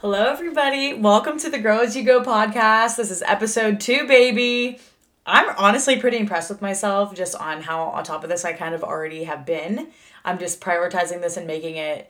Hello, everybody. Welcome to the Grow As You Go podcast. This is episode two, baby. I'm honestly pretty impressed with myself just on how on top of this I kind of already have been. I'm just prioritizing this and making it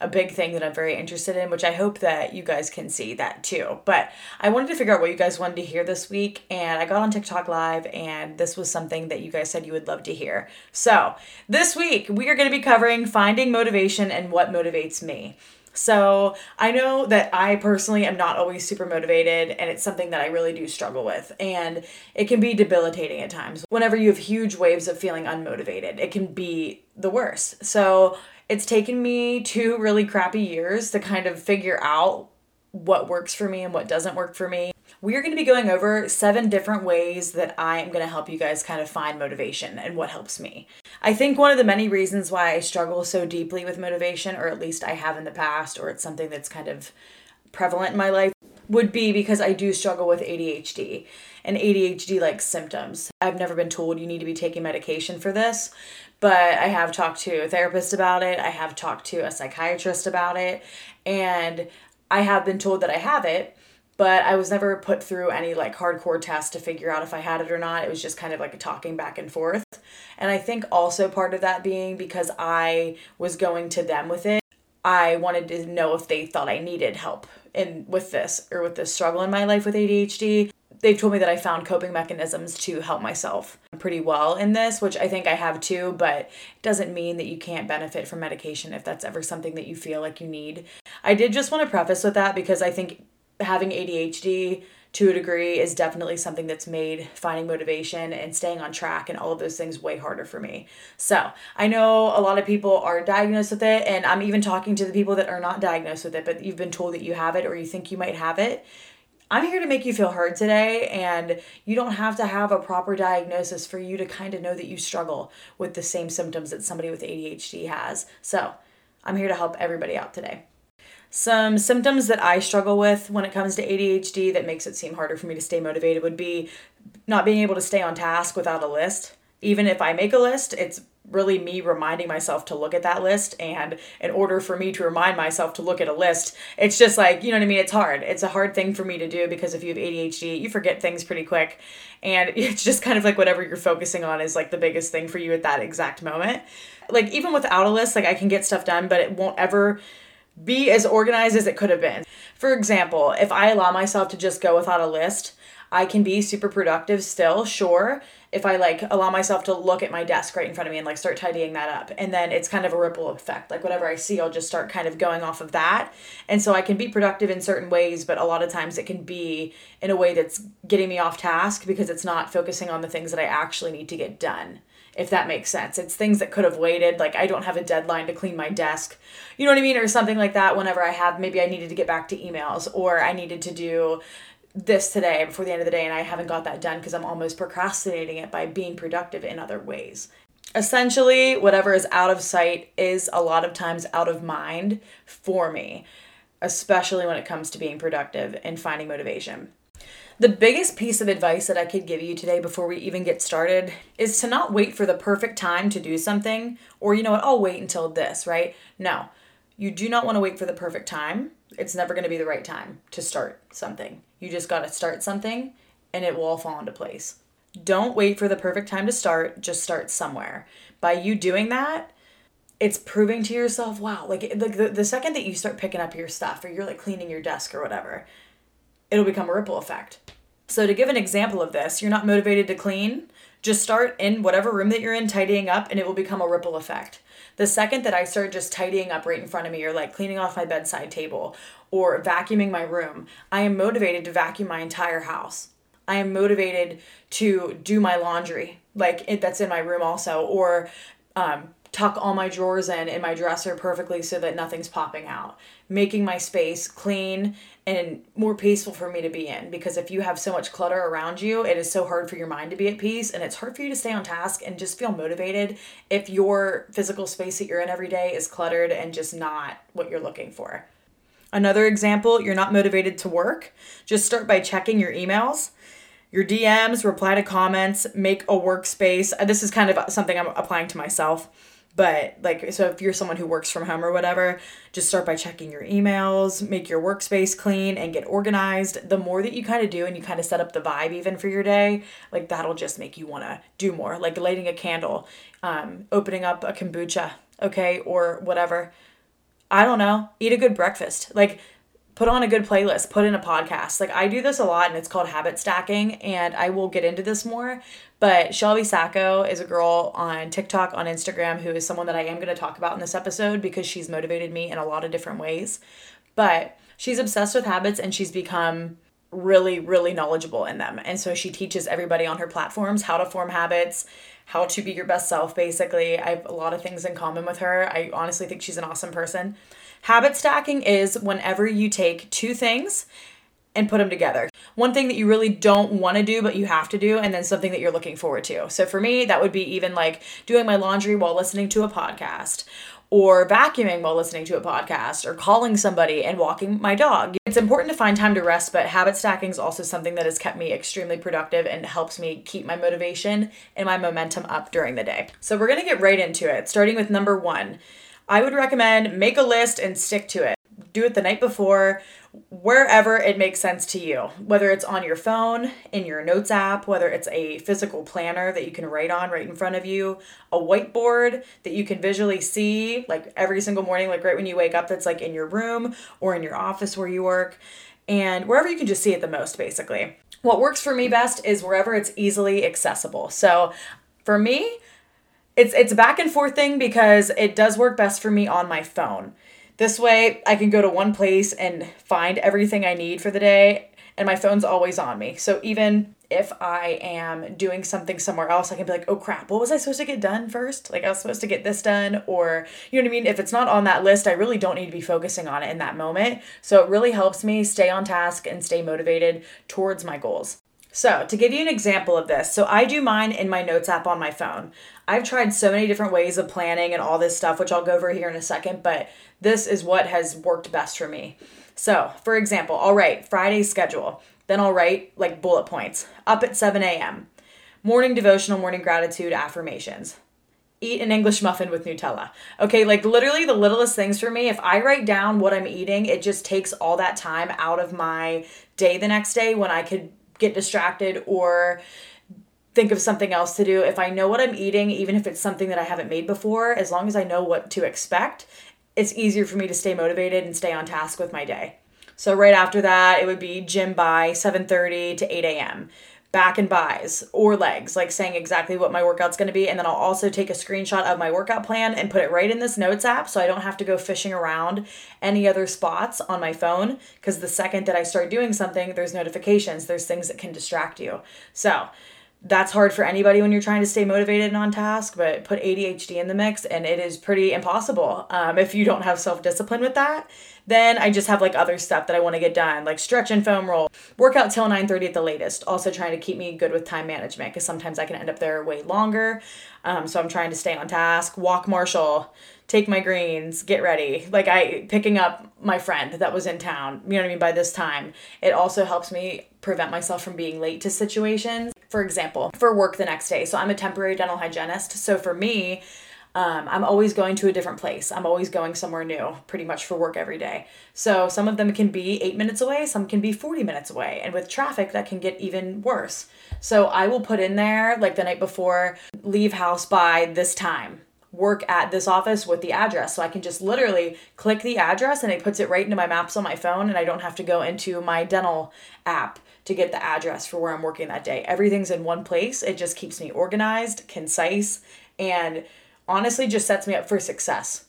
a big thing that I'm very interested in, which I hope that you guys can see that too. But I wanted to figure out what you guys wanted to hear this week, and I got on TikTok Live, and this was something that you guys said you would love to hear. So this week, we are going to be covering finding motivation and what motivates me. So I know that I personally am not always super motivated, and it's something that I really do struggle with. And it can be debilitating at times. Whenever you have huge waves of feeling unmotivated, it can be the worst. So it's taken me two really crappy years to kind of figure out what works for me and what doesn't work for me. We are going to be going over seven different ways that I am going to help you guys kind of find motivation and what helps me. I think one of the many reasons why I struggle so deeply with motivation, or at least I have in the past, or it's something that's kind of prevalent in my life, would be because I do struggle with ADHD and ADHD like symptoms. I've never been told you need to be taking medication for this, but I have talked to a therapist about it. I have talked to a psychiatrist about it, and I have been told that I have it, but I was never put through any like hardcore test to figure out if I had it or not. It was just kind of like a talking back and forth. And I think also part of that being because I was going to them with it, I wanted to know if they thought I needed help in with this or with this struggle in my life with ADHD they've told me that I found coping mechanisms to help myself pretty well in this, which I think I have too, but it doesn't mean that you can't benefit from medication if that's ever something that you feel like you need. I did just want to preface with that because I think having ADHD to a degree is definitely something that's made finding motivation and staying on track and all of those things way harder for me. So, I know a lot of people are diagnosed with it, and I'm even talking to the people that are not diagnosed with it, but you've been told that you have it or you think you might have it I'm here to make you feel heard today, and you don't have to have a proper diagnosis for you to kind of know that you struggle with the same symptoms that somebody with ADHD has. So, I'm here to help everybody out today. Some symptoms that I struggle with when it comes to ADHD that makes it seem harder for me to stay motivated would be not being able to stay on task without a list. Even if I make a list, it's really me reminding myself to look at that list. And in order for me to remind myself to look at a list it's just like you know what i mean? It's hard. It's a hard thing for me to do because if you have adhd you forget things pretty quick. And it's just kind of like whatever you're focusing on is like the biggest thing for you at that exact moment. Like even without a list like i can get stuff done but it won't ever be as organized as it could have been for example if i allow myself to just go without a list I can be super productive still, sure, if I like allow myself to look at my desk right in front of me and like start tidying that up. And then it's kind of a ripple effect. Like whatever I see, I'll just start kind of going off of that. And so I can be productive in certain ways, but a lot of times it can be in a way that's getting me off task because it's not focusing on the things that I actually need to get done if that makes sense. It's things that could have waited. Like, I don't have a deadline to clean my desk. You know what I mean? Or something like that whenever I have, maybe I needed to get back to emails or I needed to do this today before the end of the day and I haven't got that done because I'm almost procrastinating it by being productive in other ways. Essentially, whatever is out of sight is a lot of times out of mind for me, especially when it comes to being productive and finding motivation. The biggest piece of advice that I could give you today before we even get started is to not wait for the perfect time to do something or, you know what, I'll wait until this, right? No, you do not want to wait for the perfect time. It's never going to be the right time to start something. You just got to start something and it will all fall into place. Don't wait for the perfect time to start, just start somewhere. By you doing that, it's proving to yourself, wow, like, like the, the second that you start picking up your stuff or you're like cleaning your desk or whatever, it'll become a ripple effect. So, to give an example of this, you're not motivated to clean, just start in whatever room that you're in, tidying up, and it will become a ripple effect. The second that I start just tidying up right in front of me, or like cleaning off my bedside table, or vacuuming my room, I am motivated to vacuum my entire house. I am motivated to do my laundry, like it, that's in my room also, or um, tuck all my drawers in in my dresser perfectly so that nothing's popping out. Making my space clean and more peaceful for me to be in because if you have so much clutter around you, it is so hard for your mind to be at peace and it's hard for you to stay on task and just feel motivated if your physical space that you're in every day is cluttered and just not what you're looking for. Another example, you're not motivated to work. Just start by checking your emails, your DMs, reply to comments, make a workspace. This is kind of something I'm applying to myself But like, so if you're someone who works from home or whatever, just start by checking your emails, make your workspace clean, and get organized. The more that you kind of do and you kind of set up the vibe even for your day, like that'll just make you want to do more. Like lighting a candle, um, opening up a kombucha, okay, or whatever. I don't know, eat a good breakfast. Like, put on a good playlist, put in a podcast. Like I do this a lot and it's called habit stacking and I will get into this more. But Shelby Sacco is a girl on TikTok, on Instagram, who is someone that I am going to talk about in this episode because she's motivated me in a lot of different ways. But she's obsessed with habits and she's become really, really knowledgeable in them. And so she teaches everybody on her platforms how to form habits, how to be your best self, basically. I have a lot of things in common with her. I honestly think she's an awesome person. Habit stacking is whenever you take two things and put them together. One thing that you really don't want to do, but you have to do, and then something that you're looking forward to. So for me, that would be even like doing my laundry while listening to a podcast, or vacuuming while listening to a podcast, or calling somebody and walking my dog. It's important to find time to rest, but habit stacking is also something that has kept me extremely productive and helps me keep my motivation and my momentum up during the day. So we're gonna get right into it, starting with number one I would recommend make a list and stick to it. Do it the night before, wherever it makes sense to you, whether it's on your phone, in your notes app, whether it's a physical planner that you can write on right in front of you, a whiteboard that you can visually see like every single morning, like right when you wake up, that's like in your room or in your office where you work, and wherever you can just see it the most, basically. What works for me best is wherever it's easily accessible. So for me, it's it's a back and forth thing because it does work best for me on my phone. This way I can go to one place and find everything I need for the day and my phone's always on me. So even if I am doing something somewhere else, I can be like, oh crap, what was I supposed to get done first? Like, I was supposed to get this done, or you know what I mean? If it's not on that list, I really don't need to be focusing on it in that moment. So it really helps me stay on task and stay motivated towards my goals. So, to give you an example of this, so I do mine in my notes app on my phone. I've tried so many different ways of planning and all this stuff, which I'll go over here in a second, but this is what has worked best for me. So, for example, I'll write Friday's schedule, then I'll write like bullet points up at 7 a.m., morning devotional, morning gratitude, affirmations. Eat an English muffin with Nutella. Okay, like literally the littlest things for me. If I write down what I'm eating, it just takes all that time out of my day the next day when I could get distracted or think of something else to do. If I know what I'm eating, even if it's something that I haven't made before, as long as I know what to expect, it's easier for me to stay motivated and stay on task with my day. So right after that, it would be gym by 7:30 to 8 a.m back and bis or legs, like saying exactly what my workout's going to be. And then I'll also take a screenshot of my workout plan and put it right in this notes app so I don't have to go fishing around any other spots on my phone. Because the second that I start doing something, there's notifications, there's things that can distract you. So, that's hard for anybody when you're trying to stay motivated and on task, but put ADHD in the mix and it is pretty impossible um, if you don't have self discipline with that. Then I just have like other stuff that I want to get done, like stretch and foam roll, workout till 9:30 at the latest. Also trying to keep me good with time management because sometimes I can end up there way longer. Um, so I'm trying to stay on task. Walk Marshall, take my greens, get ready. Like I picking up my friend that was in town. You know what I mean? By this time, it also helps me prevent myself from being late to situations. For example, for work the next day. So I'm a temporary dental hygienist. So for me, um, I'm always going to a different place. I'm always going somewhere new, pretty much for work every day. So some of them can be eight minutes away, some can be 40 minutes away. And with traffic, that can get even worse. So I will put in there, like the night before, leave house by this time work at this office with the address. So I can just literally click the address and it puts it right into my maps on my phone and I don't have to go into my dental app to get the address for where I'm working that day. Everything's in one place. It just keeps me organized, concise, and honestly just sets me up for success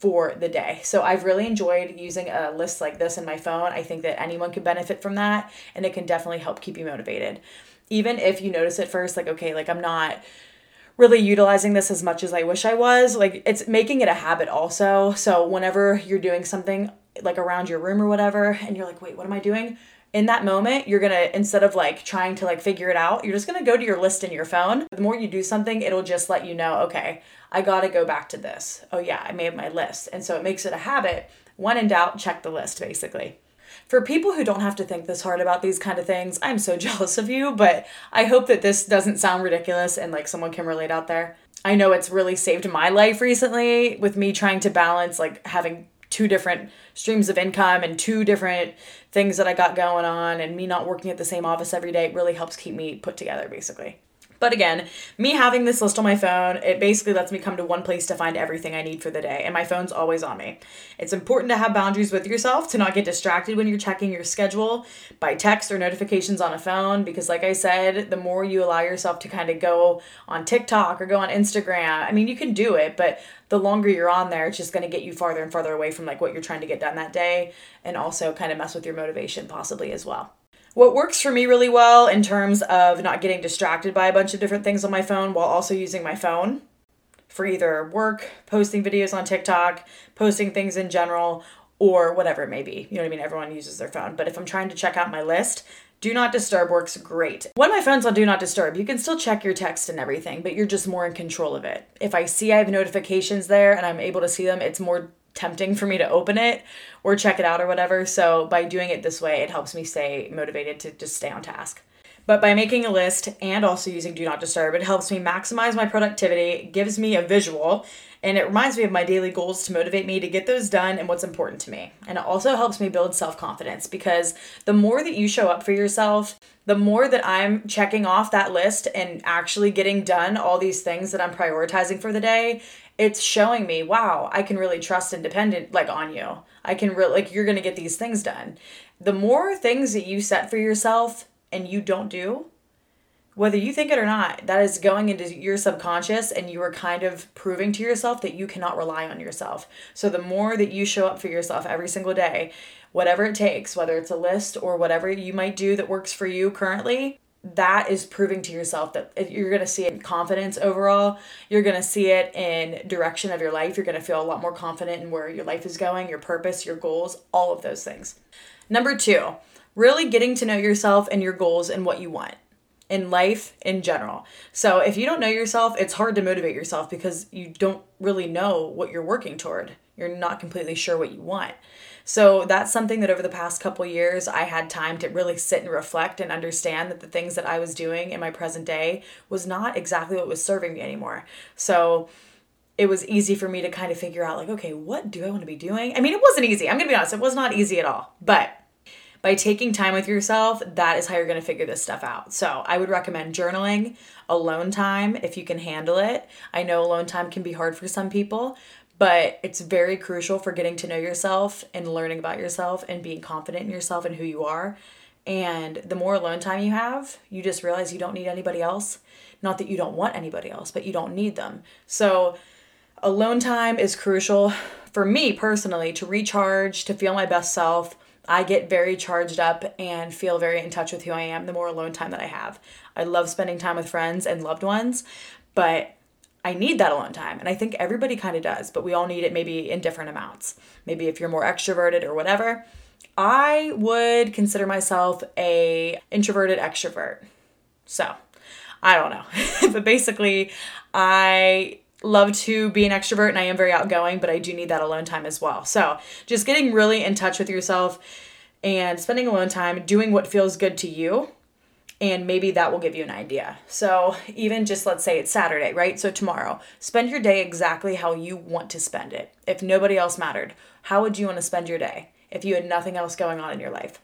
for the day. So I've really enjoyed using a list like this in my phone. I think that anyone can benefit from that and it can definitely help keep you motivated. Even if you notice at first like okay, like I'm not really utilizing this as much as I wish I was, like it's making it a habit also. So whenever you're doing something like around your room or whatever and you're like, "Wait, what am I doing?" In that moment you're gonna instead of like trying to like figure it out you're just gonna go to your list in your phone. The more you do something it'll just let you know okay i gotta go back to this. Oh yeah i made my list. And so it makes it a habit. When in doubt check the list basically. For people who don't have to think this hard about these kind of things i'm so jealous of you but i hope that this doesn't sound ridiculous and like someone can relate out there. I know it's really saved my life recently with me trying to balance like having two different streams of income and two different things that I got going on and me not working at the same office every day really helps keep me put together basically. But again, me having this list on my phone, it basically lets me come to one place to find everything I need for the day, and my phone's always on me. It's important to have boundaries with yourself to not get distracted when you're checking your schedule by text or notifications on a phone, because, like I said, the more you allow yourself to kind of go on TikTok or go on Instagram, I mean, you can do it, but the longer you're on there, it's just going to get you farther and farther away from like what you're trying to get done that day and also kind of mess with your motivation possibly as well. What works for me really well in terms of not getting distracted by a bunch of different things on my phone while also using my phone for either work, posting videos on TikTok, posting things in general, or whatever it may be. You know what I mean? Everyone uses their phone. But if I'm trying to check out my list, do not disturb works great. When my phone's on do not disturb, you can still check your text and everything, but you're just more in control of it. If I see I have notifications there and I'm able to see them, it's more tempting for me to open it or check it out or whatever. So by doing it this way, it helps me stay motivated to just stay on task. But by making a list and also using Do Not Disturb, it helps me maximize my productivity, gives me a visual, and it reminds me of my daily goals to motivate me to get those done and what's important to me. And it also helps me build self confidence because the more that you show up for yourself, the more that I'm checking off that list and actually getting done all these things that I'm prioritizing for the day, it's showing me, wow, I can really trust and depend like on you. I can really like you're going to get these things done. The more things that you set for yourself and you don't do, whether you think it or not, that is going into your subconscious and you are kind of proving to yourself that you cannot rely on yourself. So the more that you show up for yourself every single day, whatever it takes, whether it's a list or whatever you might do that works for you currently, that is proving to yourself that you're going to see it in confidence overall. You're going to see it in direction of your life. You're going to feel a lot more confident in where your life is going, your purpose, your goals, all of those things. Number two, really getting to know yourself and your goals and what you want in life in general. So if you don't know yourself, it's hard to motivate yourself because you don't really know what you're working toward. You're not completely sure what you want. So that's something that over the past couple years I had time to really sit and reflect and understand that the things that I was doing in my present day was not exactly what was serving me anymore. So it was easy for me to kind of figure out like okay, what do I want to be doing? I mean, it wasn't easy. I'm going to be honest, it was not easy at all. But by taking time with yourself, that is how you're going to figure this stuff out. So, I would recommend journaling, alone time if you can handle it. I know alone time can be hard for some people, but it's very crucial for getting to know yourself and learning about yourself and being confident in yourself and who you are. And the more alone time you have, you just realize you don't need anybody else. Not that you don't want anybody else, but you don't need them. So, alone time is crucial for me personally to recharge, to feel my best self. I get very charged up and feel very in touch with who I am the more alone time that I have. I love spending time with friends and loved ones, but I need that alone time. And I think everybody kind of does, but we all need it maybe in different amounts. Maybe if you're more extroverted or whatever. I would consider myself a introverted extrovert. So, I don't know. but basically, I love to be an extrovert and I am very outgoing, but I do need that alone time as well. So, just getting really in touch with yourself and spending alone time doing what feels good to you and maybe that will give you an idea. So, even just let's say it's Saturday, right? So, tomorrow, spend your day exactly how you want to spend it. If nobody else mattered, how would you want to spend your day if you had nothing else going on in your life?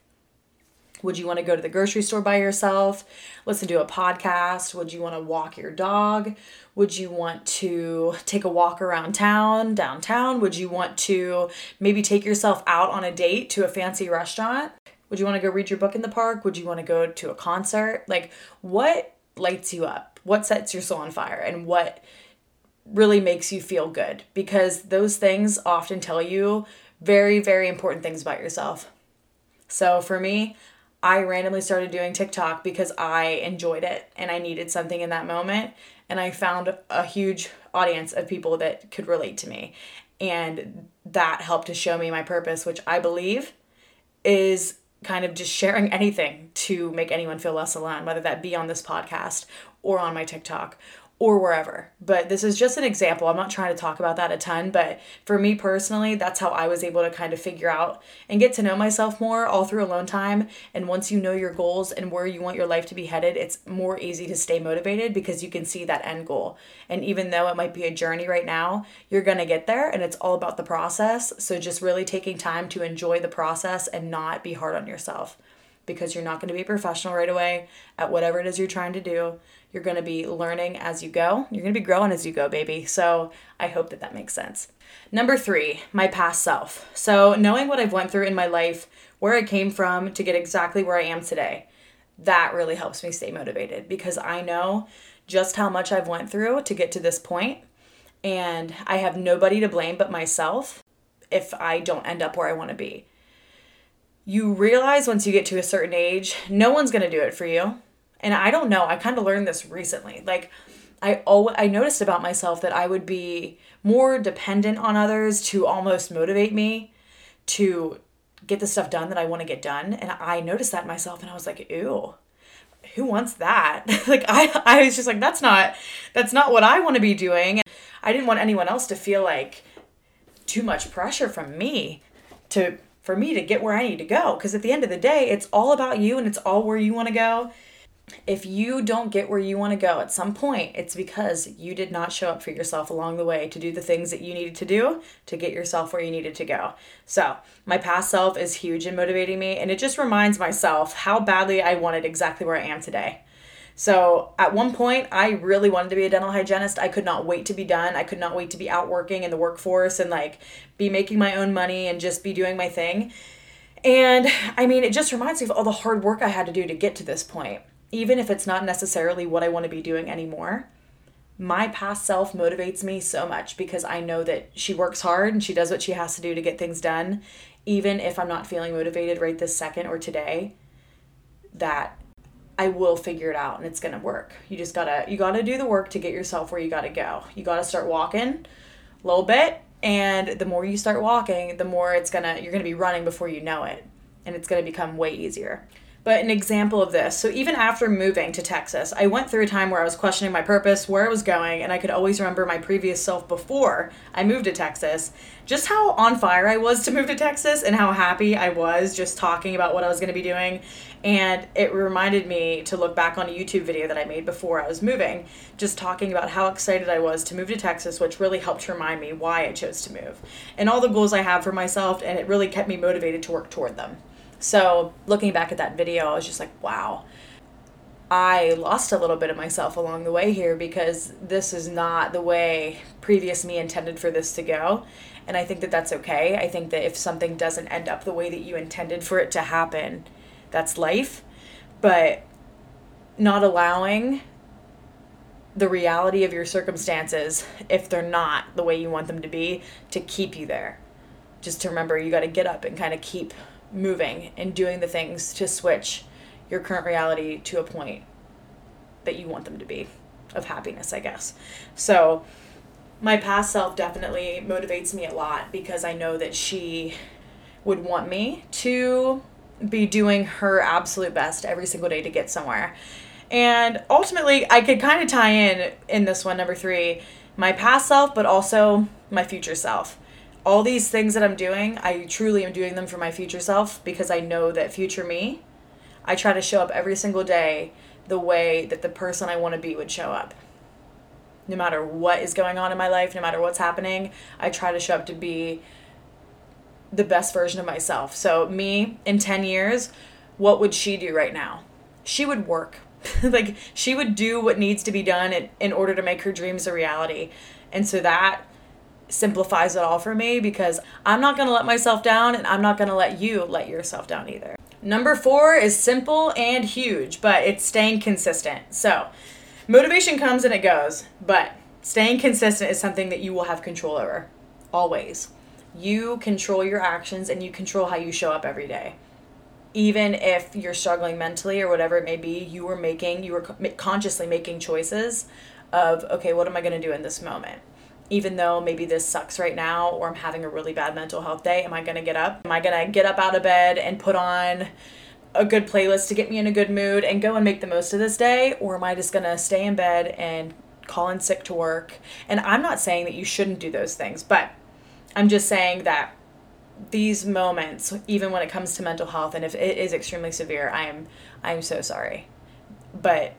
Would you want to go to the grocery store by yourself, listen to a podcast? Would you want to walk your dog? Would you want to take a walk around town, downtown? Would you want to maybe take yourself out on a date to a fancy restaurant? Would you want to go read your book in the park? Would you want to go to a concert? Like, what lights you up? What sets your soul on fire? And what really makes you feel good? Because those things often tell you very, very important things about yourself. So for me, I randomly started doing TikTok because I enjoyed it and I needed something in that moment. And I found a huge audience of people that could relate to me. And that helped to show me my purpose, which I believe is kind of just sharing anything to make anyone feel less alone, whether that be on this podcast or on my TikTok or wherever. But this is just an example. I'm not trying to talk about that a ton, but for me personally, that's how I was able to kind of figure out and get to know myself more all through alone time. And once you know your goals and where you want your life to be headed, it's more easy to stay motivated because you can see that end goal. And even though it might be a journey right now, you're going to get there and it's all about the process. So just really taking time to enjoy the process and not be hard on yourself because you're not going to be a professional right away at whatever it is you're trying to do. You're going to be learning as you go. You're going to be growing as you go, baby. So I hope that that makes sense. Number three, my past self. So knowing what I've went through in my life, where I came from to get exactly where I am today, that really helps me stay motivated because I know just how much I've went through to get to this point and I have nobody to blame but myself if I don't end up where I want to be you realize once you get to a certain age, no one's going to do it for you. And I don't know, I kind of learned this recently. Like I always, I noticed about myself that I would be more dependent on others to almost motivate me to get the stuff done that I want to get done. And I noticed that myself and I was like, ew, who wants that? like I I was just like, that's not that's not what I want to be doing. And I didn't want anyone else to feel like too much pressure from me to for me to get where I need to go. Because at the end of the day, it's all about you and it's all where you want to go. If you don't get where you want to go at some point, it's because you did not show up for yourself along the way to do the things that you needed to do to get yourself where you needed to go. So, my past self is huge in motivating me, and it just reminds myself how badly I wanted exactly where I am today. So at one point, I really wanted to be a dental hygienist. I could not wait to be done. I could not wait to be out working in the workforce and like be making my own money and just be doing my thing. And I mean, it just reminds me of all the hard work I had to do to get to this point. Even if it's not necessarily what I want to be doing anymore, my past self motivates me so much because I know that she works hard and she does what she has to do to get things done. Even if I'm not feeling motivated right this second or today, that I will figure it out and it's gonna work. You just gotta you gotta do the work to get yourself where you gotta go. You gotta start walking a little bit and the more you start walking, the more it's gonna you're gonna be running before you know it. And it's gonna become way easier. But an example of this so, even after moving to Texas, I went through a time where I was questioning my purpose, where I was going, and I could always remember my previous self before I moved to Texas. Just how on fire I was to move to Texas and how happy I was just talking about what I was going to be doing. And it reminded me to look back on a YouTube video that I made before I was moving, just talking about how excited I was to move to Texas, which really helped remind me why I chose to move and all the goals I have for myself, and it really kept me motivated to work toward them. So, looking back at that video, I was just like, wow. I lost a little bit of myself along the way here because this is not the way previous me intended for this to go. And I think that that's okay. I think that if something doesn't end up the way that you intended for it to happen, that's life. But not allowing the reality of your circumstances, if they're not the way you want them to be, to keep you there. Just to remember, you got to get up and kind of keep moving and doing the things to switch your current reality to a point that you want them to be of happiness, I guess. So, my past self definitely motivates me a lot because I know that she would want me to be doing her absolute best every single day to get somewhere. And ultimately, I could kind of tie in in this one, number three, my past self, but also my future self all these things that I'm doing, I truly am doing them for my future self because I know that future me, I try to show up every single day the way that the person I want to be would show up. No matter what is going on in my life, no matter what's happening, I try to show up to be the best version of myself. So, me in 10 years, what would she do right now? She would work. like, she would do what needs to be done in, in order to make her dreams a reality. And so, that simplifies it all for me because I'm not going to let myself down and I'm not going to let you let yourself down either. Number four is simple and huge, but it's staying consistent. So, motivation comes and it goes, but staying consistent is something that you will have control over always. You control your actions and you control how you show up every day. Even if you're struggling mentally or whatever it may be, you were making, you were consciously making choices of, okay, what am I going to do in this moment? even though maybe this sucks right now or I'm having a really bad mental health day, am I going to get up? Am I going to get up out of bed and put on a good playlist to get me in a good mood and go and make the most of this day? Or am I just going to stay in bed and call in sick to work. And I'm not saying that you shouldn't do those things, but I'm just saying that these moments, even when it comes to mental health, and if it is extremely severe, I am I am so sorry. But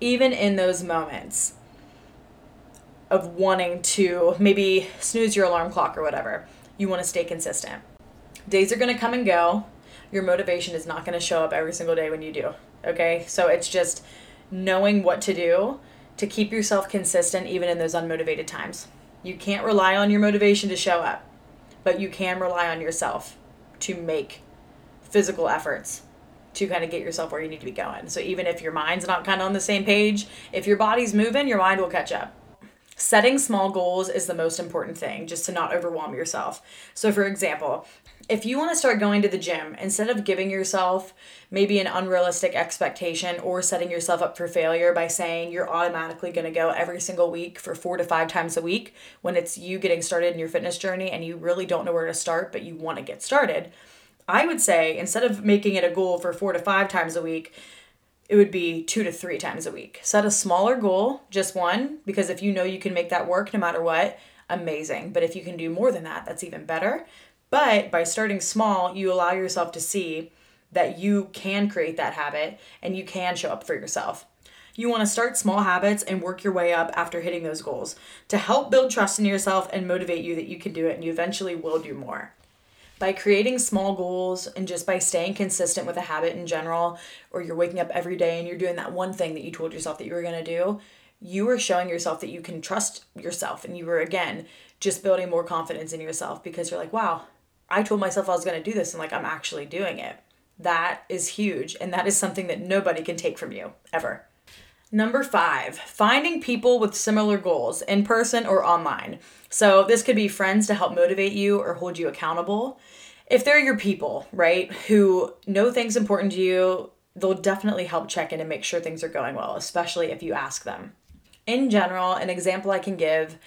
even in those moments of wanting to maybe snooze your alarm clock or whatever, you want to stay consistent. Days are going to come and go. Your motivation is not going to show up every single day when you do. Okay? So it's just knowing what to do to keep yourself consistent even in those unmotivated times. You can't rely on your motivation to show up, but you can rely on yourself to make physical efforts to kind of get yourself where you need to be going. So even if your mind's not kind of on the same page, if your body's moving, your mind will catch up. Setting small goals is the most important thing, just to not overwhelm yourself. So, for example, if you want to start going to the gym, instead of giving yourself maybe an unrealistic expectation or setting yourself up for failure by saying you're automatically going to go every single week for four to five times a week when it's you getting started in your fitness journey and you really don't know where to start, but you want to get started, I would say instead of making it a goal for four to five times a week, it would be two to three times a week. Set a smaller goal, just one, because if you know you can make that work no matter what, amazing. But if you can do more than that, that's even better. But by starting small, you allow yourself to see that you can create that habit and you can show up for yourself. You want to start small habits and work your way up after hitting those goals to help build trust in yourself and motivate you that you can do it and you eventually will do more by creating small goals and just by staying consistent with a habit in general, or you're waking up every day and you're doing that one thing that you told yourself that you were going to do, you are showing yourself that you can trust yourself. And you were, again, just building more confidence in yourself because you're like, wow, I told myself I was going to do this and like I'm actually doing it. That is huge. And that is something that nobody can take from you ever. Number five, finding people with similar goals in person or online. So, this could be friends to help motivate you or hold you accountable. If they're your people, right, who know things important to you, they'll definitely help check in and make sure things are going well, especially if you ask them. In general, an example I can give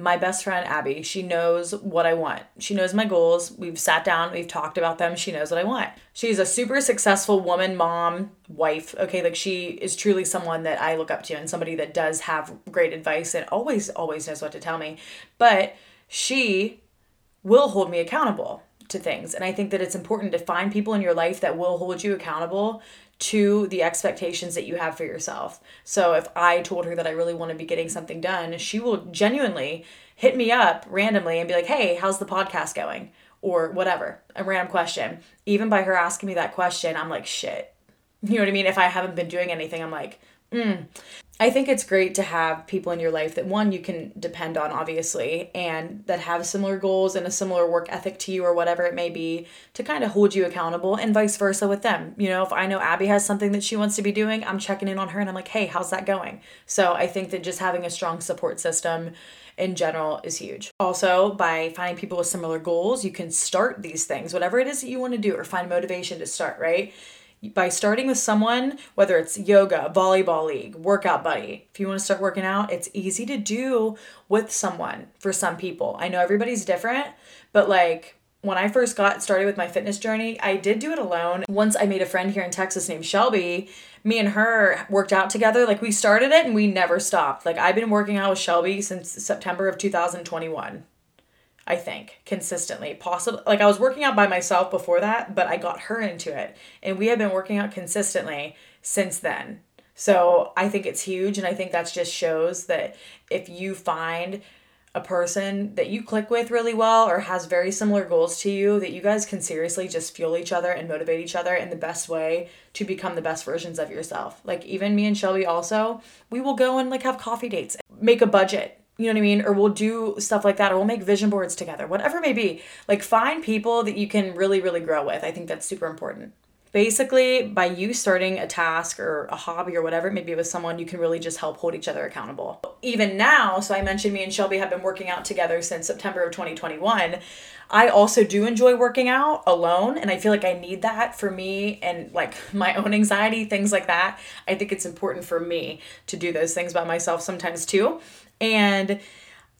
my best friend Abby, she knows what I want. She knows my goals. We've sat down, we've talked about them. She knows what I want. She's a super successful woman, mom, wife. Okay, like she is truly someone that I look up to and somebody that does have great advice and always, always knows what to tell me. But she will hold me accountable to things. And I think that it's important to find people in your life that will hold you accountable to the expectations that you have for yourself. So if I told her that I really want to be getting something done, she will genuinely hit me up randomly and be like, "Hey, how's the podcast going?" or whatever, a random question. Even by her asking me that question, I'm like, "Shit." You know what I mean? If I haven't been doing anything, I'm like, mm. I think it's great to have people in your life that one you can depend on obviously and that have similar goals and a similar work ethic to you or whatever it may be to kind of hold you accountable and vice versa with them. You know, if I know Abby has something that she wants to be doing, I'm checking in on her and I'm like, "Hey, how's that going?" So, I think that just having a strong support system in general is huge. Also, by finding people with similar goals, you can start these things, whatever it is that you want to do or find motivation to start, right? By starting with someone, whether it's yoga, volleyball league, workout buddy, if you want to start working out, it's easy to do with someone for some people. I know everybody's different, but like when I first got started with my fitness journey, I did do it alone. Once I made a friend here in Texas named Shelby, me and her worked out together. Like we started it and we never stopped. Like I've been working out with Shelby since September of 2021. I think consistently. Possible like I was working out by myself before that, but I got her into it. And we have been working out consistently since then. So I think it's huge and I think that just shows that if you find a person that you click with really well or has very similar goals to you that you guys can seriously just fuel each other and motivate each other in the best way to become the best versions of yourself. Like even me and Shelby also, we will go and like have coffee dates, make a budget you know what I mean? Or we'll do stuff like that, or we'll make vision boards together, whatever it may be. Like, find people that you can really, really grow with. I think that's super important. Basically, by you starting a task or a hobby or whatever it may be with someone, you can really just help hold each other accountable. Even now, so I mentioned me and Shelby have been working out together since September of 2021. I also do enjoy working out alone, and I feel like I need that for me and like my own anxiety, things like that. I think it's important for me to do those things by myself sometimes too and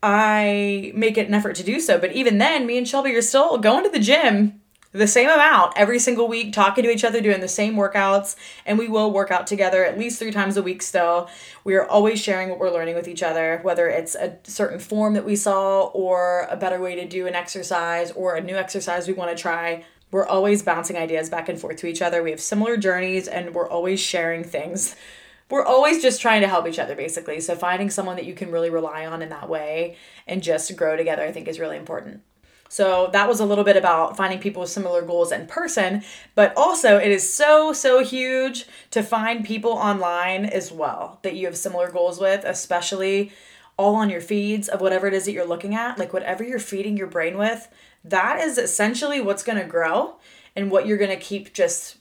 I make it an effort to do so. But even then, me and Shelby are still going to the gym the same amount every single week, talking to each other, doing the same workouts, and we will work out together at least three times a week still. We are always sharing what we're learning with each other, whether it's a certain form that we saw, or a better way to do an exercise, or a new exercise we want to try. We're always bouncing ideas back and forth to each other. We have similar journeys, and we're always sharing things. We're always just trying to help each other, basically. So, finding someone that you can really rely on in that way and just grow together, I think, is really important. So that was a little bit about finding people with similar goals in person, but also it is so, so huge to find people online as well that you have similar goals with, especially all on your feeds of whatever it is that you're looking at, like whatever you're feeding your brain with, that is essentially what's to grow and what you're to keep just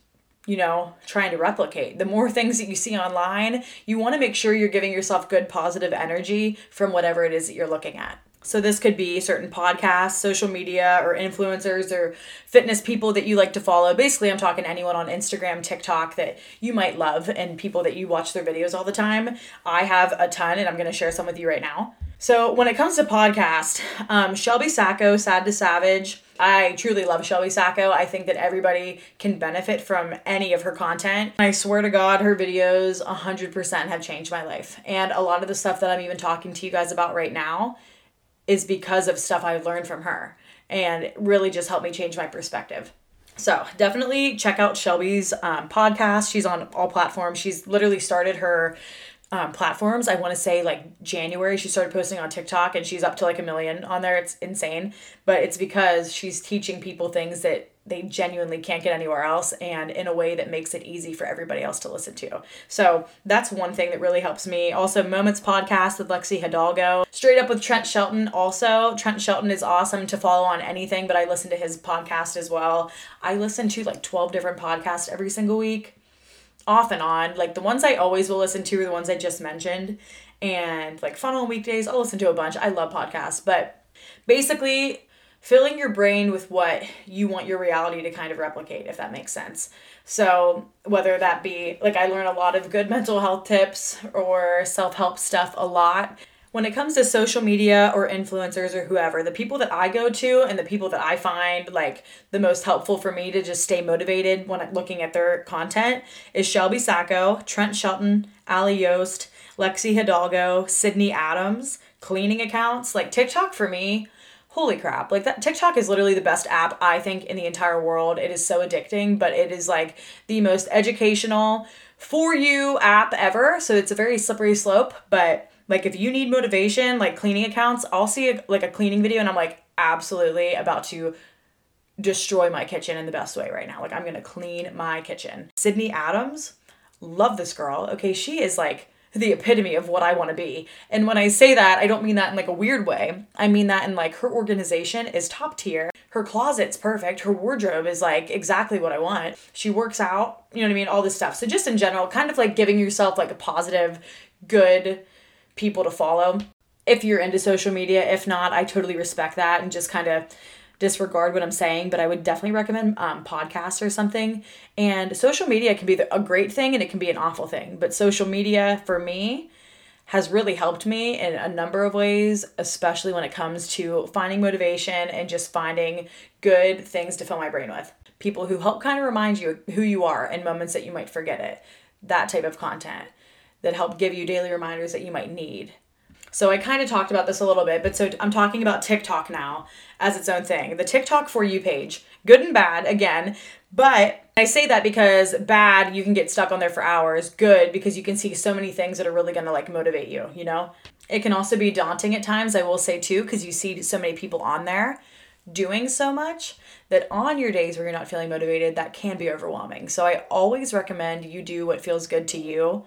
you know, trying to replicate. The more things that you see online, you want to make sure you're giving yourself good positive energy from whatever it is that you're looking at. So this could be certain podcasts, social media, or influencers or fitness people that you like to follow. Basically, I'm talking anyone on Instagram, TikTok that you might love and people that you watch their videos all the time. I have a ton and I'm going to share some with you right now. So when it comes to podcast, um, Shelby Sacco, Sad to Savage, I truly love Shelby Sacco. I think that everybody can benefit from any of her content. I swear to God, her videos 100% have changed my life. And a lot of the stuff that I'm even talking to you guys about right now is because of stuff I've learned from her and really just helped me change my perspective. So definitely check out Shelby's um, podcast. She's on all platforms. She's literally started her um, platforms. I want to say like January, she started posting on TikTok and she's up to like a million on there. It's insane. But it's because she's teaching people things that they genuinely can't get anywhere else and in a way that makes it easy for everybody else to listen to. So that's one thing that really helps me. Also, Moments Podcast with Lexi Hidalgo. Straight up with Trent Shelton, also. Trent Shelton is awesome to follow on anything, but I listen to his podcast as well. I listen to like 12 different podcasts every single week off and on. Like the ones I always will listen to are the ones I just mentioned. And like fun on weekdays, I'll listen to a bunch. I love podcasts. But basically, filling your brain with what you want your reality to kind of replicate, if that makes sense. So, whether that be like I learn a lot of good mental health tips or self help stuff a lot. When it comes to social media or influencers or whoever, the people that I go to and the people that I find like the most helpful for me to just stay motivated when looking at their content is Shelby Sacco, Trent Shelton, Ali Yost, Lexi Hidalgo, Sydney Adams, cleaning accounts. Like TikTok for me, holy crap. Like that tiktok is literally the best app i think in the entire world. It is so addicting but it is like the most educational for you app ever. So it's a very slippery slope but like if you need motivation like cleaning accounts i'll see a, like a cleaning video and i'm like absolutely about to destroy my kitchen in the best way right now like i'm gonna clean my kitchen sydney adams love this girl okay she is like the epitome of what I want to be. And when I say that, I don't mean that in like a weird way. I mean that in like her organization is top tier. Her closet's perfect. Her wardrobe is like exactly what I want. She works out, you know what I mean? All this stuff. So just in general, kind of like giving yourself like a positive, good people to follow. If you're into social media, if not, I totally respect that and just kind of disregard what I'm saying, but I would definitely recommend um, podcasts or something. And social media can be a great thing and it can be an awful thing. But social media for me has really helped me in a number of ways, especially when it comes to finding motivation and just finding good things to fill my brain with. People who help kind of remind you who you are in moments that you might forget it. That type of content that help give you daily reminders that you might need. So I kind of talked about this a little bit, but so I'm talking about TikTok now as its own thing. The TikTok for you page, good and bad again, but I say that because bad you can get stuck on there for hours, good because you can see so many things that are really going to like motivate you, you know? It can also be daunting at times, I will say too, because you see so many people on there doing so much that on your days where you're not feeling motivated, that can be overwhelming. So I always recommend you do what feels good to you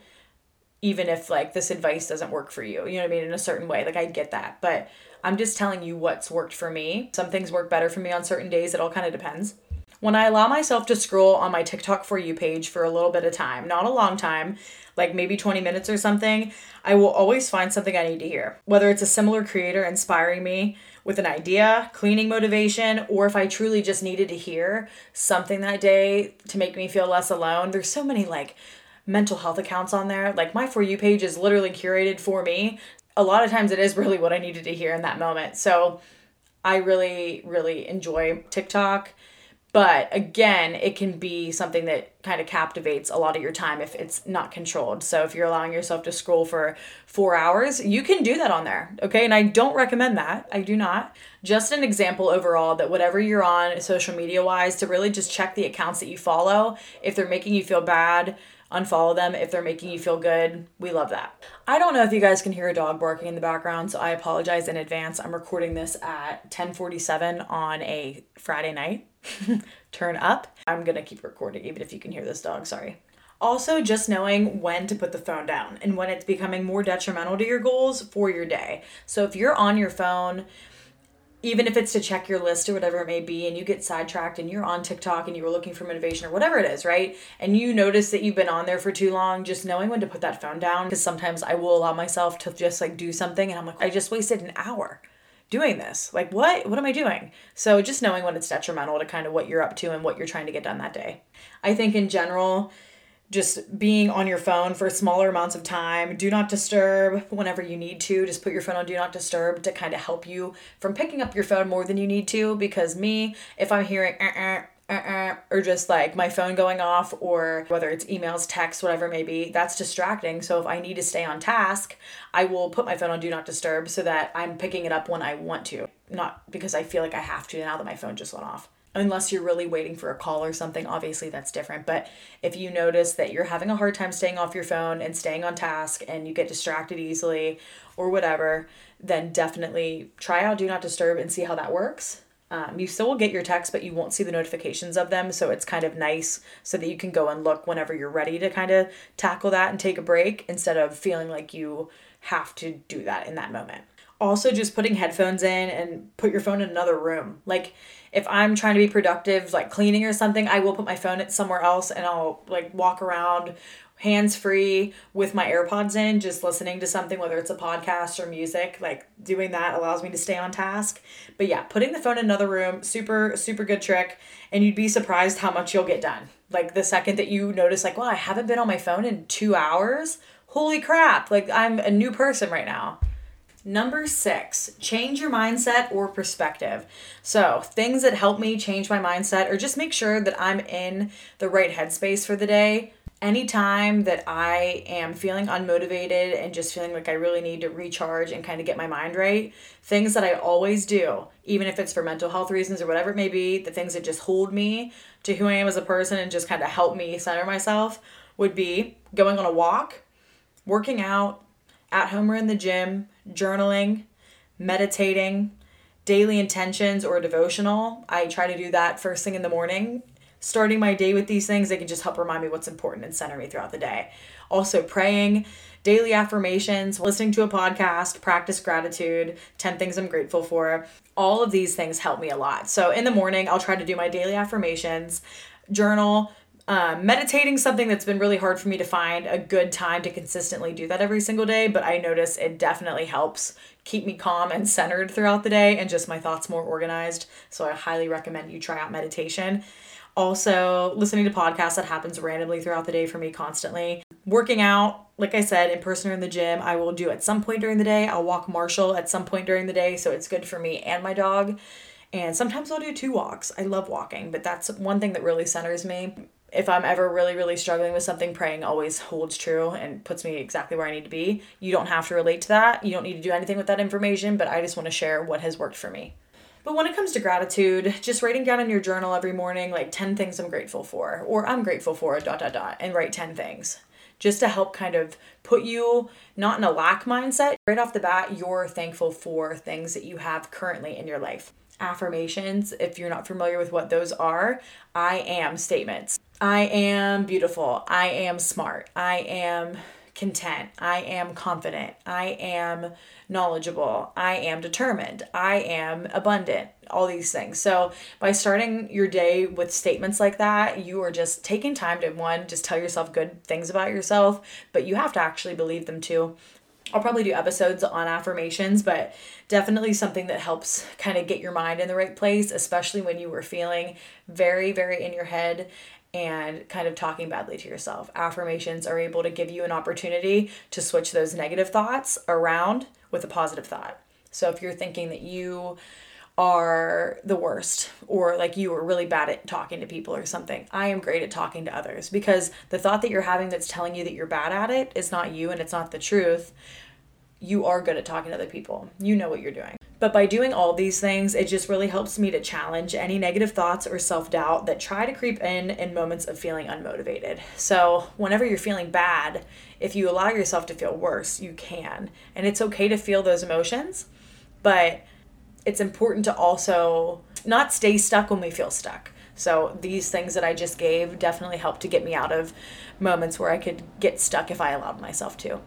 even if like this advice doesn't work for you. You know what I mean? In a certain way. Like I get that. But I'm just telling you what's worked for me. Some things work better for me on certain days. It all kind of depends. When I allow myself to scroll on my TikTok for you page for a little bit of time, not a long time, like maybe 20 minutes or something, I will always find something I need to hear. Whether it's a similar creator inspiring me with an idea, cleaning motivation, or if I truly just needed to hear something that day to make me feel less alone. There's so many like mental health accounts on there. Like my For You page is literally curated for me. A lot of times it is really what I needed to hear in that moment. So I really, really enjoy TikTok. But again, it can be something that kind of captivates a lot of your time if it's not controlled. So if you're allowing yourself to scroll for four hours, you can do that on there. Okay. And I don't recommend that. I do not. Just an example overall that whatever you're on social media wise, to really just check the accounts that you follow. If they're making you feel bad, unfollow them if they're making you feel good. We love that. I don't know if you guys can hear a dog barking in the background, so I apologize in advance. I'm recording this at 10:47 on a Friday night. Turn up. I'm going to keep recording even if you can hear this dog, sorry. Also, just knowing when to put the phone down and when it's becoming more detrimental to your goals for your day. So, if you're on your phone even if it's to check your list or whatever it may be, and you get sidetracked and you're on TikTok and you were looking for motivation or whatever it is, right? And you notice that you've been on there for too long, just knowing when to put that phone down. Because sometimes I will allow myself to just like do something and I'm like, I just wasted an hour doing this. Like, what? What am I doing? So just knowing when it's detrimental to kind of what you're up to and what you're trying to get done that day. I think in general, just being on your phone for smaller amounts of time. Do not disturb whenever you need to. Just put your phone on do not disturb to kind of help you from picking up your phone more than you need to. Because me, if I'm hearing uh-uh, uh-uh, or just like my phone going off, or whether it's emails, texts, whatever it may be, that's distracting. So if I need to stay on task, I will put my phone on do not disturb so that I'm picking it up when I want to, not because I feel like I have to now that my phone just went off unless you're really waiting for a call or something obviously that's different. But if you notice that you're having a hard time staying off your phone and staying on task and you get distracted easily or whatever then definitely try out do not disturb and see how that works. Um, you still will get your texts but you won't see the notifications of them. So it's kind of nice so that you can go and look whenever you're ready to kind of tackle that and take a break instead of feeling like you have to do that in that moment. Also just putting headphones in and put your phone in another room. Like if I'm trying to be productive, like cleaning or something, I will put my phone somewhere else and I'll like walk around hands free with my AirPods in, just listening to something, whether it's a podcast or music. Like doing that allows me to stay on task. But yeah, putting the phone in another room, super, super good trick. And you'd be surprised how much you'll get done. Like the second that you notice, like, wow, I haven't been on my phone in two hours. Holy crap. Like I'm a new person right now. Number six, change your mindset or perspective. So, things that help me change my mindset or just make sure that I'm in the right headspace for the day. Anytime that I am feeling unmotivated and just feeling like I really need to recharge and kind of get my mind right, things that I always do, even if it's for mental health reasons or whatever it may be, the things that just hold me to who I am as a person and just kind of help me center myself would be going on a walk, working out, at home or in the gym, journaling, meditating, daily intentions or devotional. I try to do that first thing in the morning. Starting my day with these things, they can just help remind me what's important and center me throughout the day. Also, praying, daily affirmations, listening to a podcast, practice gratitude, 10 things I'm grateful for. All of these things help me a lot. So, in the morning, I'll try to do my daily affirmations, journal, um, meditating something that's been really hard for me to find a good time to consistently do that every single day but i notice it definitely helps keep me calm and centered throughout the day and just my thoughts more organized. So i highly recommend you try out meditation. Also listening to podcasts that happens randomly throughout the day for me constantly. Working out like i said in person or in the gym i will do at some point during the day. I'll walk marshall at some point during the day so it's good for me and my dog. And sometimes I'll do two walks. I love walking, but that's one thing that really centers me if I'm ever really, really struggling with something, praying always holds true and puts me exactly where I need to be. You don't have to relate to that. You don't need to do anything with that information, but I just want to share what has worked for me. But when it comes to gratitude, just writing down in your journal every morning, like 10 things I'm grateful for, or I'm grateful for, dot, dot, dot, and write 10 things. Just to help kind of put you not in a lack mindset. Right off the bat, you're thankful for things that you have currently in your life affirmations, if you're not familiar with what those are, I am statements. I am beautiful. I am smart. I am content. I am confident. I am knowledgeable. I am determined. I am abundant. All these things. So, by starting your day with statements like that, you are just taking time to one, just tell yourself good things about yourself, but you have to actually believe them too. I'll probably do episodes on affirmations, but definitely something that helps kind of get your mind in the right place, especially when you were feeling very, very in your head and kind of talking badly to yourself. Affirmations are able to give you an opportunity to switch those negative thoughts around with a positive thought. So if you're thinking that you are the worst or like you are really bad at talking to people or something. I am great at talking to others because the thought that you're having that's telling you that you're bad at it is not you and it's not the truth. You are good at talking to other people. You know what you're doing. But by doing all these things, it just really helps me to challenge any negative thoughts or self doubt that try to creep in in moments of feeling unmotivated. So, whenever you're feeling bad, if you allow yourself to feel worse, you can. And it's okay to feel those emotions, but it's important to also not stay stuck when we feel stuck. So, these things that I just gave definitely helped to get me out of moments where I could get stuck if I allowed myself to.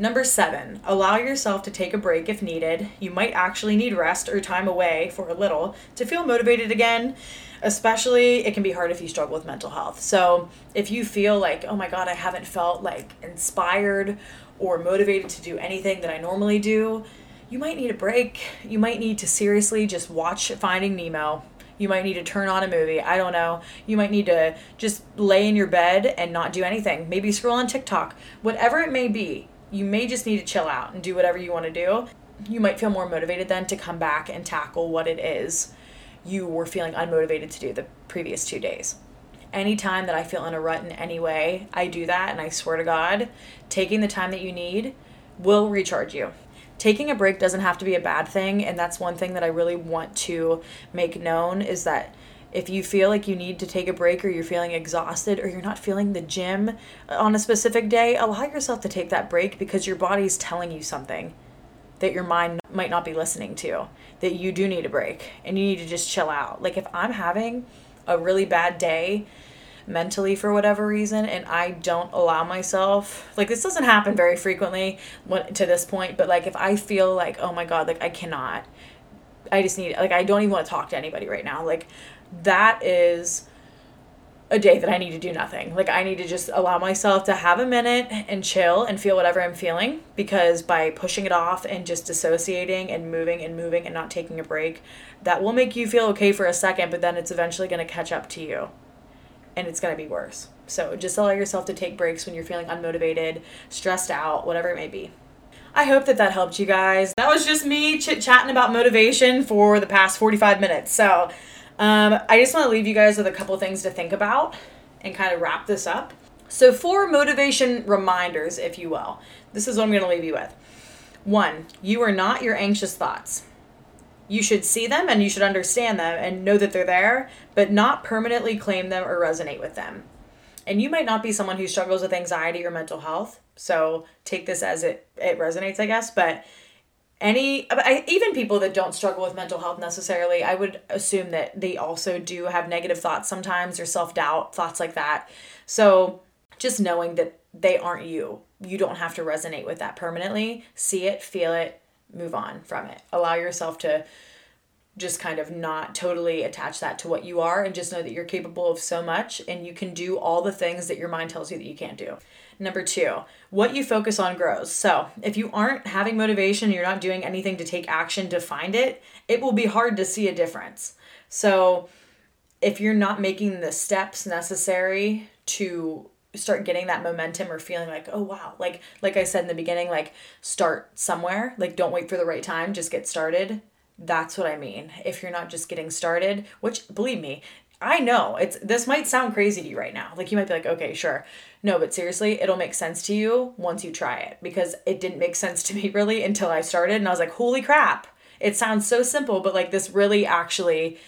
Number seven, allow yourself to take a break if needed. You might actually need rest or time away for a little to feel motivated again. Especially, it can be hard if you struggle with mental health. So, if you feel like, oh my God, I haven't felt like inspired or motivated to do anything that I normally do, you might need a break. You might need to seriously just watch Finding Nemo. You might need to turn on a movie. I don't know. You might need to just lay in your bed and not do anything. Maybe scroll on TikTok. Whatever it may be, you may just need to chill out and do whatever you want to do. You might feel more motivated then to come back and tackle what it is you were feeling unmotivated to do the previous two days. Anytime that I feel in a rut in any way, I do that, and I swear to God, taking the time that you need will recharge you. Taking a break doesn't have to be a bad thing, and that's one thing that I really want to make known is that if you feel like you need to take a break or you're feeling exhausted or you're not feeling the gym on a specific day, allow yourself to take that break because your body's telling you something that your mind might not be listening to, that you do need a break and you need to just chill out. Like if I'm having a really bad day mentally for whatever reason and I don't allow myself, like this doesn't happen very frequently to this point, but like if I feel like, oh my God, like I cannot, I just need, like I don't even want to talk to anybody right now. Like that is a day that I need to do nothing. Like I need to just allow myself to have a minute and chill and feel whatever I'm feeling because by pushing it off and just dissociating and moving and moving and not taking a break, that will make you feel okay for a second, but then it's eventually going to catch up to you and it's going to be worse. So just allow yourself to take breaks when you're feeling unmotivated, stressed out, whatever it may be. I hope that that helped you guys. That was just me chit chatting about motivation for the past 45 minutes. So, um, I just want to leave you guys with a couple things to think about and kind of wrap this up. So, four motivation reminders, if you will. This is what I'm going to leave you with. One, you are not your anxious thoughts. You should see them and you should understand them and know that they're there, but not permanently claim them or resonate with them. And you might not be someone who struggles with anxiety or mental health, so take this as it, it resonates, I guess, but any I, even people that don't struggle with mental health necessarily i would assume that they also do have negative thoughts sometimes or self-doubt thoughts like that. So just knowing that they aren't you you don't have to resonate with that permanently. See it feel it move on from it. Allow yourself to just kind of not totally attach that to what you are and just know that you're capable of so much and you can do all the things that your mind tells you that you can't do Number two, what you focus on grows. So, if you aren't having motivation, you're not doing anything to take action to find it, it will be hard to see a difference. So, if you're not making the steps necessary to start getting that momentum or feeling like oh wow like like i said in the beginning like start somewhere like don't wait for the right time just get started that's what i mean if you're not just getting started which believe me I know it's this might sound crazy to you right now. Like you might be like, okay, sure. No, but seriously, it'll make sense to you once you try it because it didn't make sense to me really until I started and I was like, holy crap. It sounds so simple, but like this really actually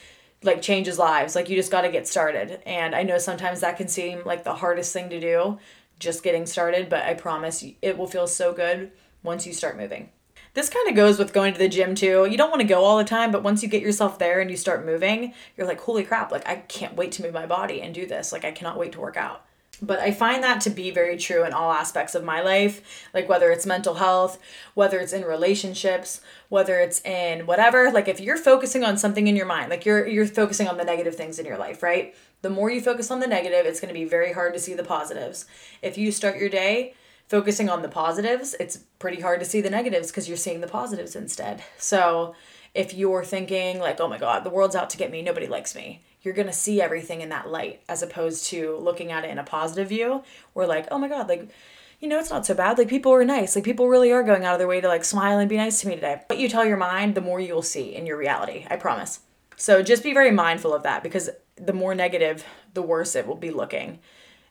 like changes lives. Like you just got to get started. And I know sometimes that can seem like the hardest thing to do, just getting started, but I promise it will feel so good once you start moving. This kind of goes with going to the gym too. You don't want to go all the time, but once you get yourself there and you start moving, you're like, holy crap, like I can't wait to move my body and do this. Like I cannot wait to work out. But I find that to be very true in all aspects of my life, like whether it's mental health, whether it's in relationships, whether it's in whatever. Like if you're focusing on something in your mind, like you're you're focusing on the negative things in your life, right? The more you focus on the negative, it's going to be very hard to see the positives. If you start your day focusing on the positives, it's pretty hard to see the negatives because you're seeing the positives instead. So if you're thinking like, oh my God, the world's out to get me, nobody likes me, you're to see everything in that light as opposed to looking at it in a positive view We're like oh my god like you know it's not so bad. Like people are nice. Like people really are going out of their way to like smile and be nice to me today. What you tell your mind the more you will see in your reality i promise. So just be very mindful of that because the more negative the worse it will be looking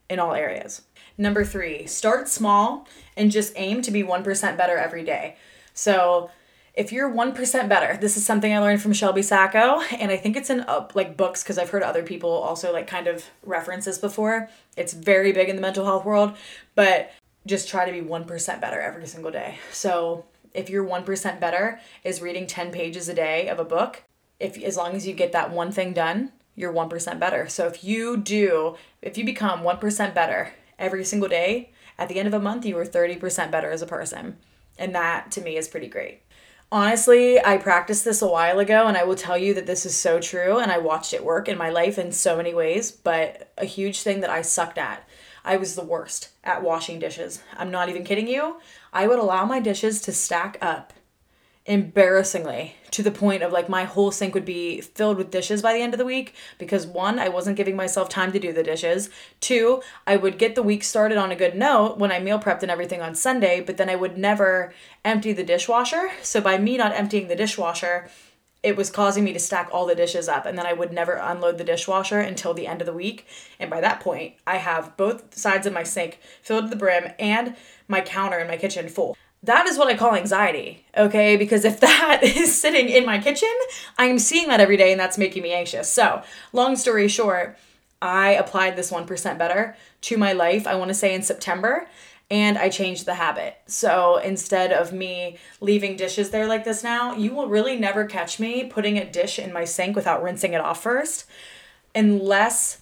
in all areas number three start small and just aim to be 1% better every day. So if you're 1% better this is something i learned from shelby sacco and i think it's in uh, like books because i've heard other people also like kind of reference this before. It's very big in the mental health world but just try to be 1% better every single day. So if you're 1% better is reading 10 pages a day of a book if as long as you get that one thing done you're 1% better. So if you do if you become 1% better every single day at the end of a month you were 30% better as a person and that to me is pretty great Honestly, I practiced this a while ago, and I will tell you that this is so true. And I watched it work in my life in so many ways. But a huge thing that I sucked at, I was the worst at washing dishes. I'm not even kidding you. I would allow my dishes to stack up embarrassingly to the point of like my whole sink would be filled with dishes by the end of the week because one, I wasn't giving myself time to do the dishes. Two, I would get the week started on a good note when I meal prepped and everything on Sunday, but then I would never empty the dishwasher. So by me not emptying the dishwasher, it was causing me to stack all the dishes up and then I would never unload the dishwasher until the end of the week. And by that point, I have both sides of my sink filled to the brim and my counter in my kitchen full. That is what I call anxiety, okay? Because if that is sitting in my kitchen, I'm seeing that every day and that's making me anxious. So, long story short, I applied this 1% better to my life, I want to say in September, and I changed the habit. So instead of me leaving dishes there like this now, you will really never catch me putting a dish in my sink without rinsing it off first, unless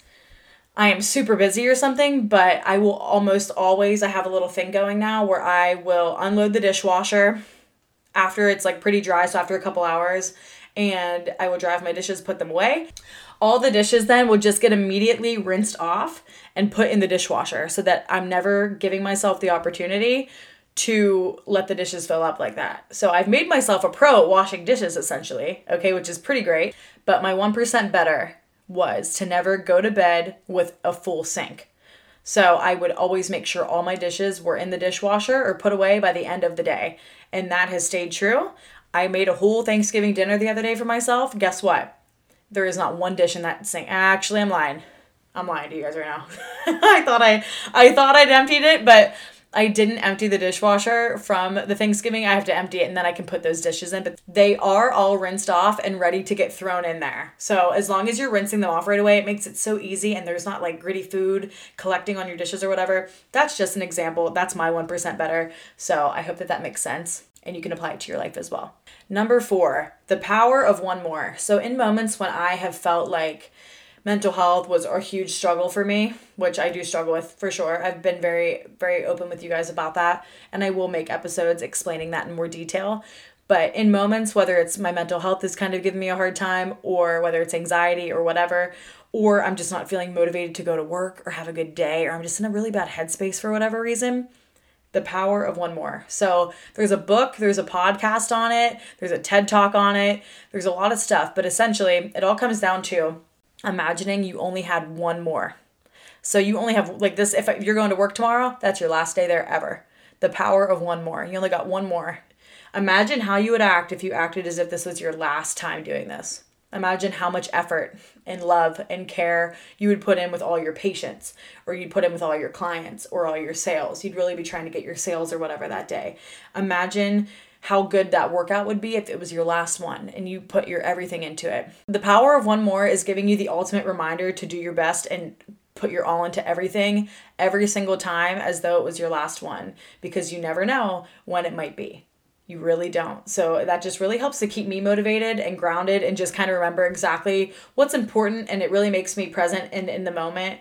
I am super busy or something, but I will almost always, I have a little thing going now where I will unload the dishwasher after it's like pretty dry, so after a couple hours, and I will dry off my dishes, put them away. All the dishes then will just get immediately rinsed off and put in the dishwasher so that I'm never giving myself the opportunity to let the dishes fill up like that. So I've made myself a pro at washing dishes essentially, okay, which is pretty great, but my 1% better was to never go to bed with a full sink. So I would always make sure all my dishes were in the dishwasher or put away by the end of the day. And that has stayed true. I made a whole Thanksgiving dinner the other day for myself. Guess what? There is not one dish in that sink. Actually, I'm lying. I'm lying to you guys right now. I thought I I thought I'd emptied it, but I didn't empty the dishwasher from the Thanksgiving. I have to empty it and then I can put those dishes in. But they are all rinsed off and ready to get thrown in there. So as long as you're rinsing them off right away, it makes it so easy and there's not like gritty food collecting on your dishes or whatever. That's just an example. That's my 1% better. So I hope that that makes sense and you can apply it to your life as well. Number four, the power of one more. So in moments when I have felt like, mental health was a huge struggle for me, which I do struggle with for sure. I've been very, very open with you guys about that, and I will make episodes explaining that in more detail. But in moments, whether it's my mental health is kind of giving me a hard time, or whether it's anxiety or whatever, or I'm just not feeling motivated to go to work or have a good day, or I'm just in a really bad headspace for whatever reason, the power of one more. So there's a book, there's a podcast on it, there's a TED talk on it, there's a lot of stuff, but essentially it all comes down to imagining you only had one more. So you only have like this if you're going to work tomorrow, that's your last day there ever. The power of one more. You only got one more. Imagine how you would act if you acted as if this was your last time doing this. Imagine how much effort and love and care you would put in with all your patients, or you'd put in with all your clients, or all your sales. You'd really be trying to get your sales or whatever that day. Imagine how good that workout would be if it was your last one and you put your everything into it. The power of one more is giving you the ultimate reminder to do your best and put your all into everything every single time as though it was your last one because you never know when it might be. You really don't. So that just really helps to keep me motivated and grounded and just kind of remember exactly what's important and it really makes me present in in the moment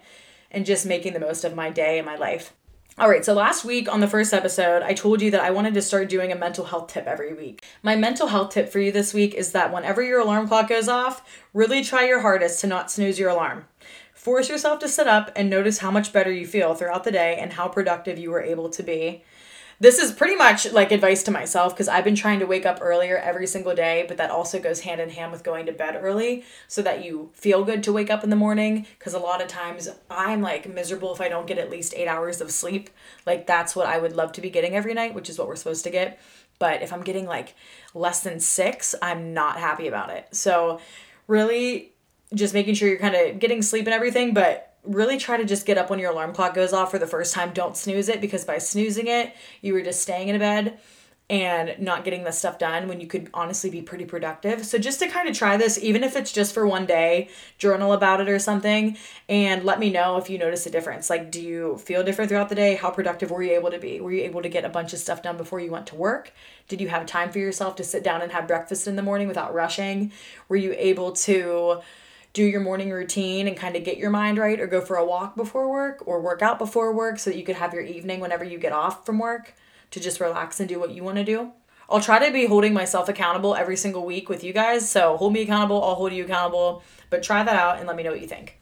and just making the most of my day and my life. All right, so last week on the first episode, I told you that I wanted to start doing a mental health tip every week. My mental health tip for you this week is that whenever your alarm clock goes off, really try your hardest to not snooze your alarm. Force yourself to sit up and notice how much better you feel throughout the day and how productive you were able to be. This is pretty much like advice to myself because I've been trying to wake up earlier every single day, but that also goes hand in hand with going to bed early so that you feel good to wake up in the morning. Because a lot of times I'm like miserable if I don't get at least eight hours of sleep. Like that's what I would love to be getting every night, which is what we're supposed to get. But if I'm getting like less than six, I'm not happy about it. So, really, just making sure you're kind of getting sleep and everything, but really try to just get up when your alarm clock goes off for the first time. Don't snooze it because by snoozing it, you were just staying in bed and not getting the stuff done when you could honestly be pretty productive. So just to kind of try this, even if it's just for one day, journal about it or something, and let me know if you notice a difference. Like, do you feel different throughout the day? How productive were you able to be? Were you able to get a bunch of stuff done before you went to work? Did you have time for yourself to sit down and have breakfast in the morning without rushing? Were you able to do your morning routine and kind of get your mind right or go for a walk before work or work out before work so that you could have your evening whenever you get off from work to just relax and do what you want to do. I'll try to be holding myself accountable every single week with you guys. So hold me accountable, I'll hold you accountable. But try that out and let me know what you think.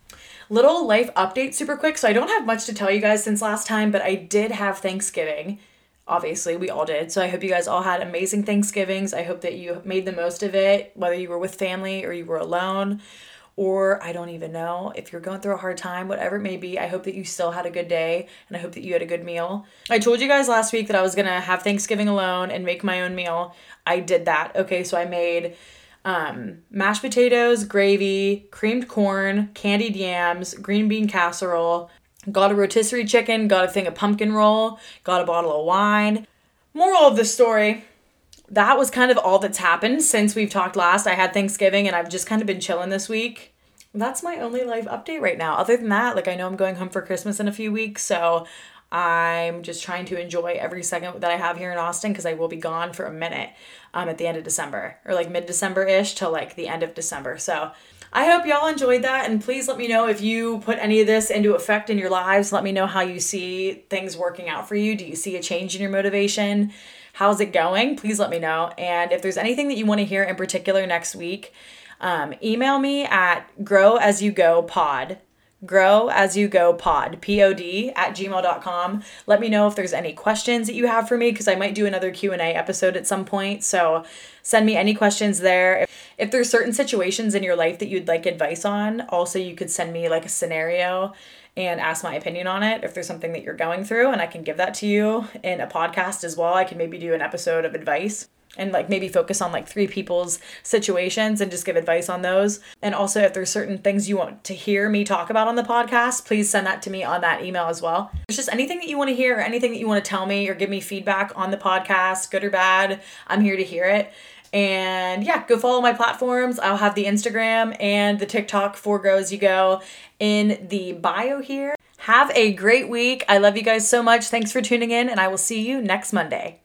Little life update super quick. So I don't have much to tell you guys since last time, but I did have Thanksgiving. Obviously, we all did. So I hope you guys all had amazing Thanksgivings. I hope that you made the most of it, whether you were with family or you were alone or I don't even know. If you're going through a hard time, whatever it may be, I hope that you still had a good day and I hope that you had a good meal. I told you guys last week that I was to have Thanksgiving alone and make my own meal. I did that. Okay, so I made um, mashed potatoes, gravy, creamed corn, candied yams, green bean casserole, got a rotisserie chicken, got a thing of pumpkin roll, got a bottle of wine. Moral of the story that was kind of all that's happened since we've talked last. I had Thanksgiving and I've just kind of been chilling this week. That's my only life update right now. Other than that, like I know I'm going home for Christmas in a few weeks, so I'm just trying to enjoy every second that I have here in Austin because I will be gone for a minute um, at the end of December or like mid December ish till like the end of December. So I hope y'all enjoyed that and please let me know if you put any of this into effect in your lives. Let me know how you see things working out for you. Do you see a change in your motivation? How's it going? Please let me know. And if there's anything that you want to hear in particular next week, um, email me at grow as you go pod grow as you go pod pod at gmail.com let me know if there's any questions that you have for me because i might do another q&a episode at some point so send me any questions there if there's certain situations in your life that you'd like advice on also you could send me like a scenario and ask my opinion on it if there's something that you're going through and I can give that to you in a podcast as well. I can maybe do an episode of advice and like maybe focus on like three people's situations and just give advice on those. And also if there's certain things you want to hear me talk about on the podcast, please send that to me on that email as well. There's just anything that you want to hear or anything that you want to tell me or give me feedback on the podcast, good or bad, I'm here to hear it. And yeah, go follow my platforms. I'll have the Instagram and the TikTok for Grow As You Go in the bio here. Have a great week. I love you guys so much. Thanks for tuning in, and I will see you next Monday.